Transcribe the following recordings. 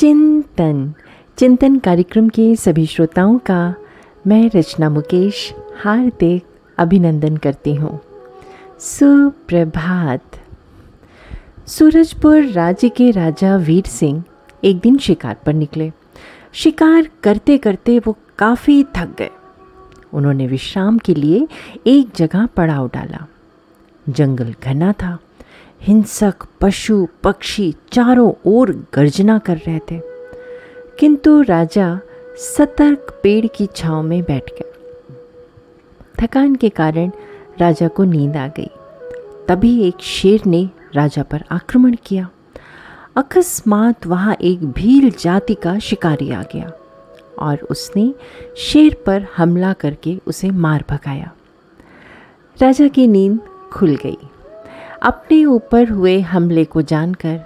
चिंतन। चिंतन कार्यक्रम के सभी श्रोताओं का मैं रचना मुकेश हार्दिक अभिनंदन करती हूँ। सुप्रभात। सूरजपुर राज्य के राजा वीर सिंह एक दिन शिकार पर निकले। शिकार करते करते वो काफ़ी थक गए। उन्होंने विश्राम के लिए एक जगह पड़ाव डाला। जंगल घना था। हिंसक, पशु, पक्षी चारों ओर गर्जना कर रहे थे। किंतु राजा सतर्क पेड़ की छांव में बैठ गया। थकान के कारण राजा को नींद आ गई। तभी एक शेर ने राजा पर आक्रमण किया। अकस्मात वहाँ एक भील जाति का शिकारी आ गया और उसने शेर पर हमला करके उसे मार भगाया। राजा की नींद खुल गई। अपने ऊपर हुए हमले को जानकर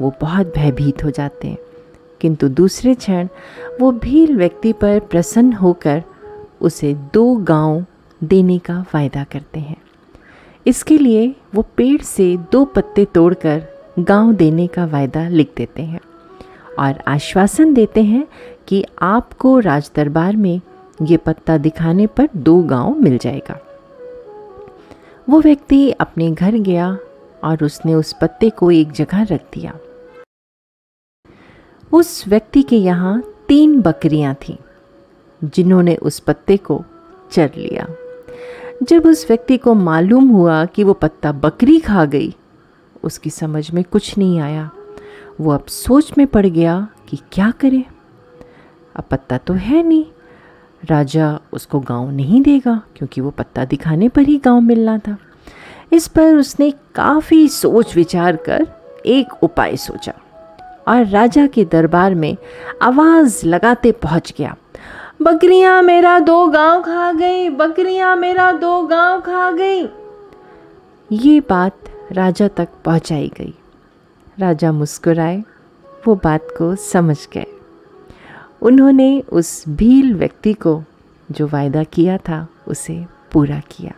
वो बहुत भयभीत हो जाते हैं। किंतु दूसरे क्षण वो भील व्यक्ति पर प्रसन्न होकर उसे दो गाँव देने का वायदा करते हैं। इसके लिए वो पेड़ से दो पत्ते तोड़कर गाँव देने का वायदा लिख देते हैं और आश्वासन देते हैं कि आपको राज दरबार में ये पत्ता दिखाने पर दो गाँव मिल जाएगा। वो व्यक्ति अपने घर गया और उसने उस पत्ते को एक जगह रख दिया। उस व्यक्ति के यहाँ तीन बकरियाँ थीं, जिन्होंने उस पत्ते को चर लिया। जब उस व्यक्ति को मालूम हुआ कि वो पत्ता बकरी खा गई, उसकी समझ में कुछ नहीं आया। वो अब सोच में पड़ गया कि क्या करे? अब पत्ता तो है नहीं। राजा उसको गाँव नहीं देगा, क्योंकि वो पत्ता दिखाने पर ही गाँव मिलना था। इस पर उसने काफ़ी सोच विचार कर एक उपाय सोचा और राजा के दरबार में आवाज़ लगाते पहुँच गया। बकरियाँ मेरा दो गाँव खा गई, बकरियाँ मेरा दो गाँव खा गई। ये बात राजा तक पहुंचाई गई। राजा मुस्कुराए, वो बात को समझ गए। उन्होंने उस भील व्यक्ति को जो वायदा किया था, उसे पूरा किया।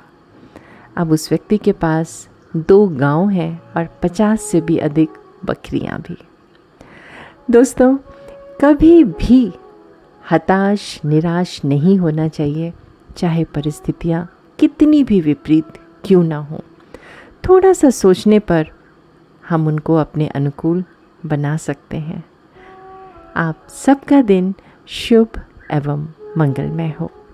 अब उस व्यक्ति के पास दो गाँव हैं और पचास से भी अधिक बकरियाँ भी। दोस्तों, कभी भी हताश, निराश नहीं होना चाहिए, चाहे परिस्थितियाँ कितनी भी विपरीत क्यों ना हो। थोड़ा सा सोचने पर हम उनको अपने अनुकूल बना सकते हैं। आप सबका दिन शुभ एवं मंगलमय हो।